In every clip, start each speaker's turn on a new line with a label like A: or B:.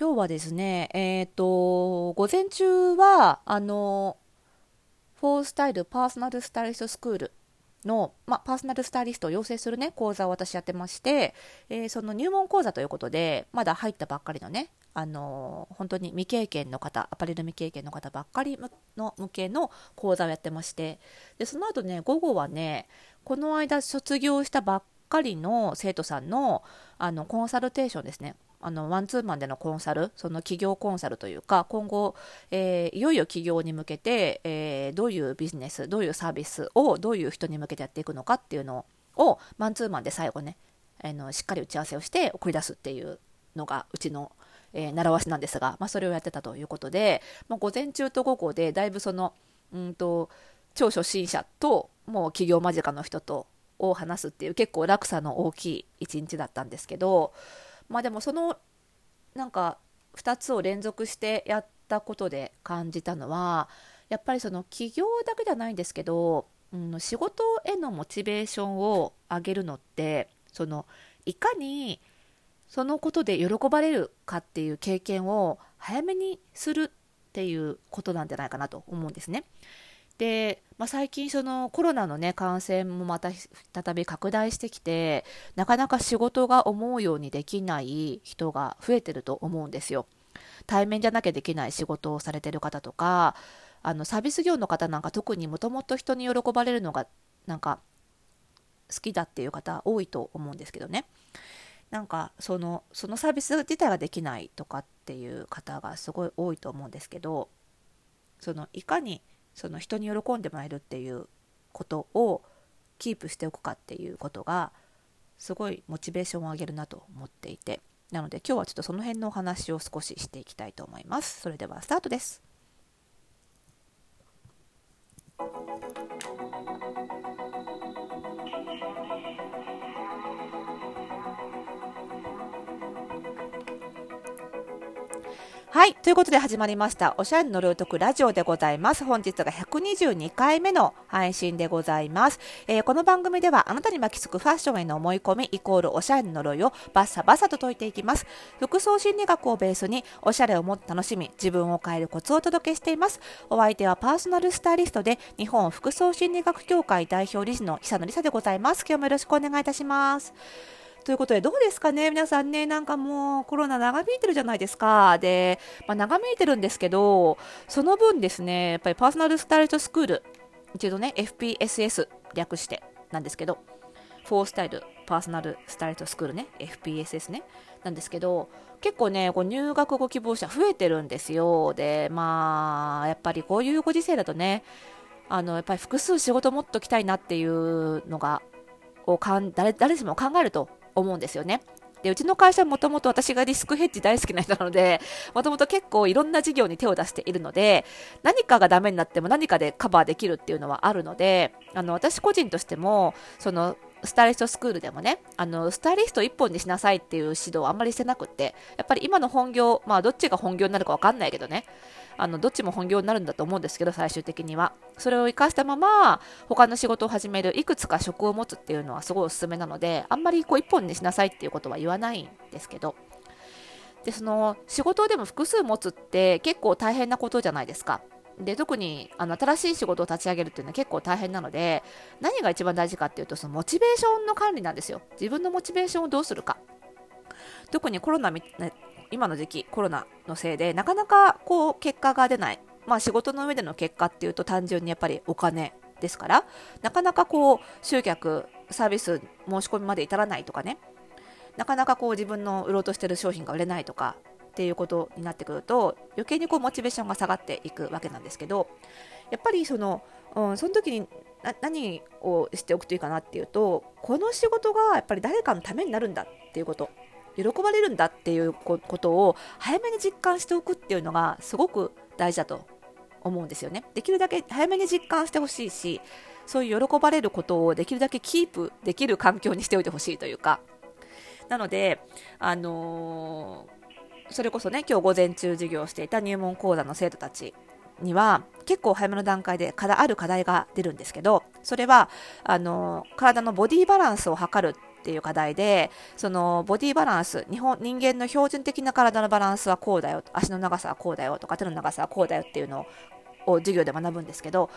A: 今日はですね、えっ、ー、と、午前中は、あの、フォースタイルパーソナルスタイリストスクールの、ま、パーソナルスタイリストを養成するね、講座を私やってまして、えー、その入門講座ということで、まだ入ったばっかりのね、あの、本当に未経験の方、アパレル未経験の方ばっかりの向けの講座をやってまして、で、その後ね、午後はね、この間卒業したばっかりの生徒さんの、あの、コンサルテーションですね。あのワンツーマンでのコンサル、その企業コンサルというか、今後、えー、いよいよ企業に向けて、えー、どういうビジネス、どういうサービスをどういう人に向けてやっていくのかっていうのを、マンツーマンで最後ね、あのしっかり打ち合わせをして送り出すっていうのがうちの、えー、習わしなんですが、まあ、それをやってたということで、まあ、午前中と午後でだいぶその、うんと、超初心者ともう企業間近の人とを話すっていう結構落差の大きい一日だったんですけど、まあでもそのなんか2つを連続してやったことで感じたのはやっぱりその企業だけじゃないんですけど、うん、仕事へのモチベーションを上げるのってそのいかにそのことで喜ばれるかっていう経験を早めにするっていうことなんじゃないかなと思うんですね。で、まあ、最近そのコロナのね感染もまた再び拡大してきてなかなか仕事が思うようにできない人が増えてると思うんですよ。対面じゃなきゃできない仕事をされてる方とかあのサービス業の方なんか特にもともと人に喜ばれるのがなんか好きだっていう方多いと思うんですけどねなんかそのそのサービス自体ができないとかっていう方がすごい多いと思うんですけどそのいかにその人に喜んでもらえるっていうことをキープしておくかっていうことがすごいモチベーションを上げるなと思っていて。なので今日はちょっとその辺のお話を少ししていきたいと思います。それではスタートです。はい。ということで始まりました。おしゃれのルートクラジオでございます。本日が122回目の配信でございます。えー、この番組ではあなたに巻きつくファッションへの思い込みイコールおしゃれの呪いをバッサバサと解いていきます。服装心理学をベースにおしゃれをもっと楽しみ、自分を変えるコツをお届けしています。お相手はパーソナルスタイリストで日本服装心理学協会代表理事の久野里沙でございます。今日もよろしくお願いいたします。ということで、どうですかね？皆さんね、なんかもうコロナ長引いてるじゃないですか。で、まあ、長引いてるんですけど、その分ですね、やっぱりパーソナルスタイルトスクール、一度ね、FPSS 略してなんですけど、フォースタイルパーソナルスタイルトスクールね、FPSS ね、なんですけど、結構ね、こう入学ご希望者増えてるんですよ。で、まあ、やっぱりこういうご時世だとね、あの、やっぱり複数仕事持っときたいなっていうのが、をかん誰誰しも考えると思うんですよね。でうちの会社はもともと私がリスクヘッジ大好きな人なので、もともと結構いろんな事業に手を出しているので、何かがダメになっても何かでカバーできるっていうのはあるので、あの私個人としても、そのスタイリストスクールでもね、あのスタイリスト1本にしなさいっていう指導をあんまりしてなくって、やっぱり今の本業、まあどっちが本業になるか分かんないけどね、あのどっちも本業になるんだと思うんですけど最終的には。それを生かしたまま他の仕事を始めるいくつか職を持つっていうのはすごいおすすめなのであんまりこう一本にしなさいっていうことは言わないんですけど。でその仕事でも複数持つって結構大変なことじゃないですか。で特にあの新しい仕事を立ち上げるっていうのは結構大変なので何が一番大事かっていうとそのモチベーションの管理なんですよ。自分のモチベーションをどうするか。特にコロナ今の時期コロナのせいでなかなかこう結果が出ない、まあ、仕事の上での結果っていうと単純にやっぱりお金ですからなかなかこう集客サービス申し込みまで至らないとかね。なかなかこう自分の売ろうとしてる商品が売れないとかっていうことになってくると余計にこうモチベーションが下がっていくわけなんですけどやっぱりその、うん、その時に何をしておくといいかなっていうとこの仕事がやっぱり誰かのためになるんだっていうこと喜ばれるんだっていうことを早めに実感しておくっていうのがすごく大事だと思うんですよね。できるだけ早めに実感してほしいし、そういう喜ばれることをできるだけキープできる環境にしておいてほしいというか。なので、あのー、それこそね、今日午前中授業していた入門講座の生徒たちには結構早めの段階で課題ある課題が出るんですけどそれはあの体のボディバランスを測るっっていう課題でそのボディバランス日本人間の標準的な体のバランスはこうだよ足の長さはこうだよとか手の長さはこうだよっていうのを授業で学ぶんですけど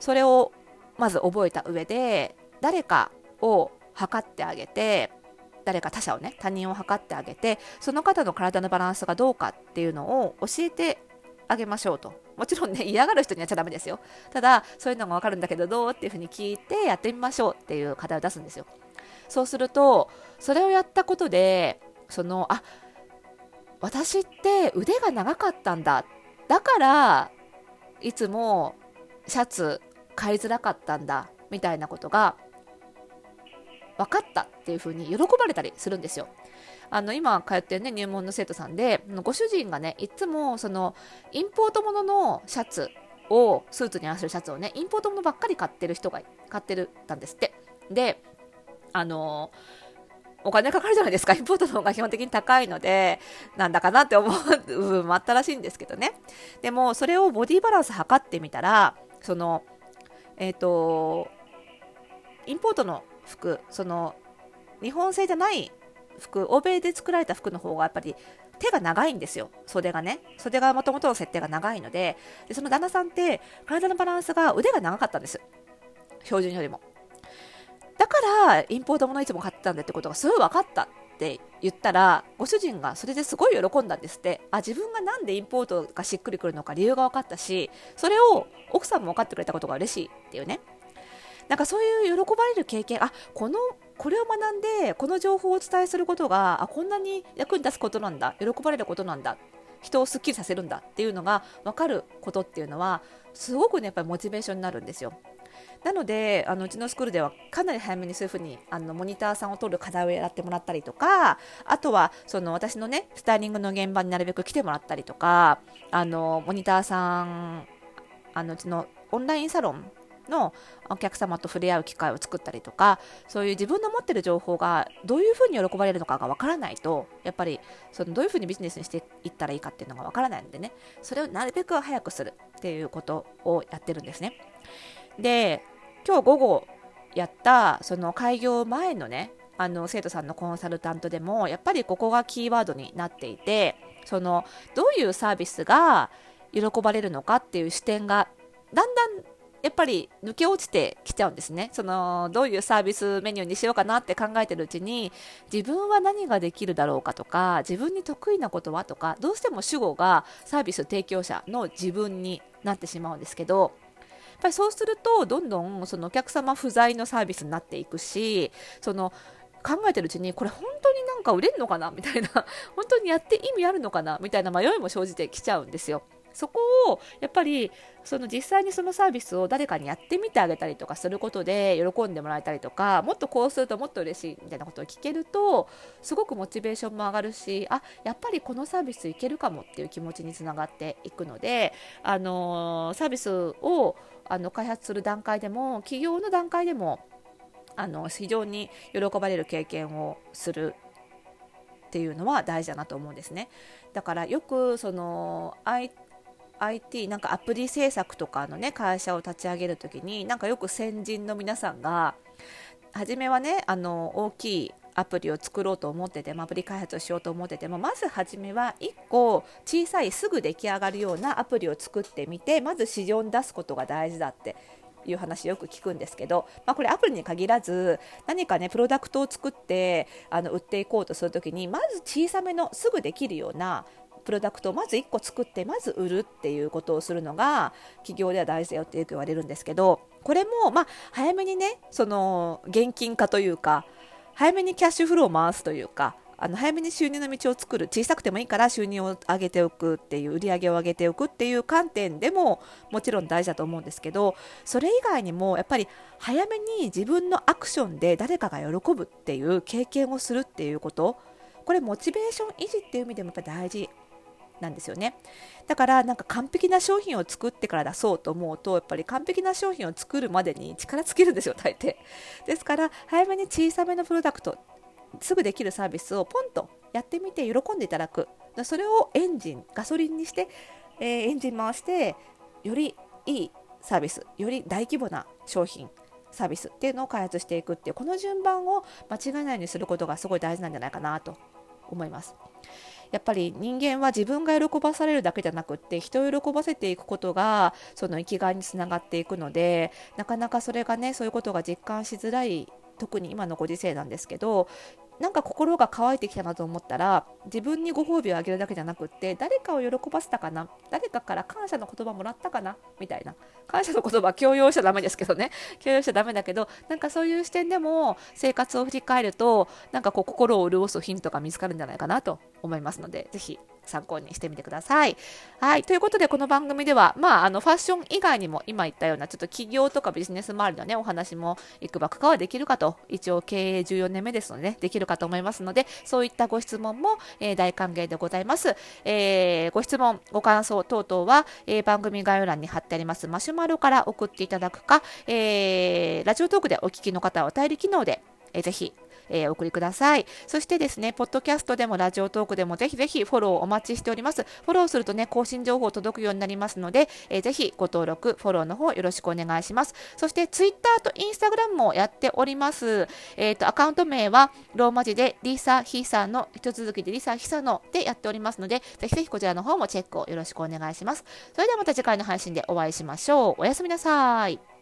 A: それをまず覚えた上で誰かを測ってあげて誰か他者をね他人を測ってあげてその方の体のバランスがどうかっていうのを教えてあげましょうと。もちろんね嫌がる人にやっちゃダメですよ。ただそういうのが分かるんだけどどうっていうふうに聞いてやってみましょうっていう課題を出すんですよ。そうするとそれをやったことでそのあ私って腕が長かったんだ。だからいつもシャツ買いづらかったんだ。みたいなことが分かったっていうふうに喜ばれたりするんですよ。あの今通ってるね入門の生徒さんでご主人がねいつもそのインポートもののシャツをスーツに合わせるシャツをねインポートものばっかり買ってる人が買ってるたんですって。であのお金かかるじゃないですか。インポートの方が基本的に高いのでなんだかなって思う部分もあったらしいんですけどね。でもそれをボディバランス測ってみたらそのえっ、ー、とインポートの服その日本製じゃない服欧米で作られた服の方がやっぱり手が長いんですよ。袖がね。袖がもともとの設定が長いので。でその旦那さんって体のバランスが腕が長かったんです。標準よりも。だからインポートものいつも買ってたんだってことがすごい分かったって言ったらご主人がそれですごい喜んだんですって。あ自分がなんでインポートがしっくりくるのか理由が分かったしそれを奥さんも分かってくれたことが嬉しいっていうね。なんかそういう喜ばれる経験あこのこれを学んでこの情報をお伝えすることがあこんなに役に立つことなんだ喜ばれることなんだ人をすっきりさせるんだっていうのが分かることっていうのはすごくねやっぱりモチベーションになるんですよ。なのであのうちのスクールではかなり早めにそういうふうにあのモニターさんを取る課題をやってもらったりとかあとはその私のねスタイリングの現場になるべく来てもらったりとかあのモニターさんあのうちのオンラインサロンのお客様と触れ合う機会を作ったりとかそういう自分の持ってる情報がどういうふうに喜ばれるのかがわからないとやっぱりそのどういうふうにビジネスにしていったらいいかっていうのがわからないのでね。それをなるべく早くするっていうことをやってるんですね。で今日午後やったその開業前のねあの生徒さんのコンサルタントでもやっぱりここがキーワードになっていてそのどういうサービスが喜ばれるのかっていう視点がだんだんやっぱり抜け落ちてきちゃうんですね。そのどういうサービスメニューにしようかなって考えてるうちに自分は何ができるだろうかとか自分に得意なことはとかどうしても主語がサービス提供者の自分になってしまうんですけどやっぱりそうするとどんどんそのお客様不在のサービスになっていくしその考えてるうちにこれ本当になんか売れるのかな？みたいな。本当にやって意味あるのかな？みたいな迷いも生じてきちゃうんですよ。そこをやっぱりその実際にそのサービスを誰かにやってみてあげたりとかすることで喜んでもらえたりとかもっとこうするともっと嬉しいみたいなことを聞けるとすごくモチベーションも上がるしあやっぱりこのサービスいけるかもっていう気持ちにつながっていくので、あのサービスをあの開発する段階でも企業の段階でもあの非常に喜ばれる経験をするっていうのは大事だなと思うんですね。だからよくその IT IT なんかアプリ制作とかのね会社を立ち上げる時になんかよく先人の皆さんが初めはねあの大きいアプリを作ろうと思っててもアプリ開発をしようと思っててもまず初めは1個小さいすぐ出来上がるようなアプリを作ってみてまず市場に出すことが大事だっていう話よく聞くんですけど、まあ、これアプリに限らず何かねプロダクトを作ってあの売っていこうとする時にまず小さめのすぐできるようなプロダクトをまず1個作ってまず売るっていうことをするのが企業では大事だよってよく言われるんですけどこれもまあ早めにねその現金化というか早めにキャッシュフローを回すというかあの早めに収入の道を作る小さくてもいいから収入を上げておくっていう売り上げを上げておくっていう観点でももちろん大事だと思うんですけどそれ以外にもやっぱり早めに自分のアクションで誰かが喜ぶっていう経験をするっていうこと。これモチベーション維持っていう意味でもやっぱ大事なんですよね。だからなんか完璧な商品を作ってから出そうと思うとやっぱり完璧な商品を作るまでに力尽きるんですよ 大抵。ですから早めに小さめのプロダクトすぐできるサービスをポンとやってみて喜んでいただく。それをエンジンガソリンにして、えー、エンジン回してよりいいサービスより大規模な商品サービスっていうのを開発していくっていうこの順番を間違えないようにすることがすごい大事なんじゃないかなと思います。やっぱり人間は自分が喜ばされるだけじゃなくって人を喜ばせていくことがその生きがいにつながっていくのでなかなかそれがねそういうことが実感しづらい特に今のご時世なんですけどなんか心が乾いてきたなと思ったら自分にご褒美をあげるだけじゃなくって誰かを喜ばせたかな誰かから感謝の言葉もらったかなみたいな。感謝の言葉強要しちゃダメですけどね。強要しちゃダメだけどなんかそういう視点でも生活を振り返るとなんかこう心を潤すヒントが見つかるんじゃないかなと思いますので是非参考にしてみてください。はい。ということで、この番組では、まあ、あの、ファッション以外にも、今言ったような、ちょっと企業とかビジネス周りのね、お話も、いくばくかはできるかと、一応経営14年目ですので、ね、できるかと思いますので、そういったご質問も、えー、大歓迎でございます。えー、ご質問、ご感想等々は、えー、番組概要欄に貼ってありますマシュマロから送っていただくか、えー、ラジオトークでお聞きの方はお便り機能で、えー、ぜひえー、お送りください。そしてですね、ポッドキャストでもラジオトークでもぜひぜひフォローお待ちしております。フォローするとね、更新情報届くようになりますので、えー、ぜひご登録、フォローの方よろしくお願いします。そしてツイッターとインスタグラムもやっております。えっ、ー、と、アカウント名はローマ字でリサ・ヒサの、一続きでリサ・ヒサのでやっておりますので、ぜひぜひこちらの方もチェックをよろしくお願いします。それではまた次回の配信でお会いしましょう。おやすみなさい。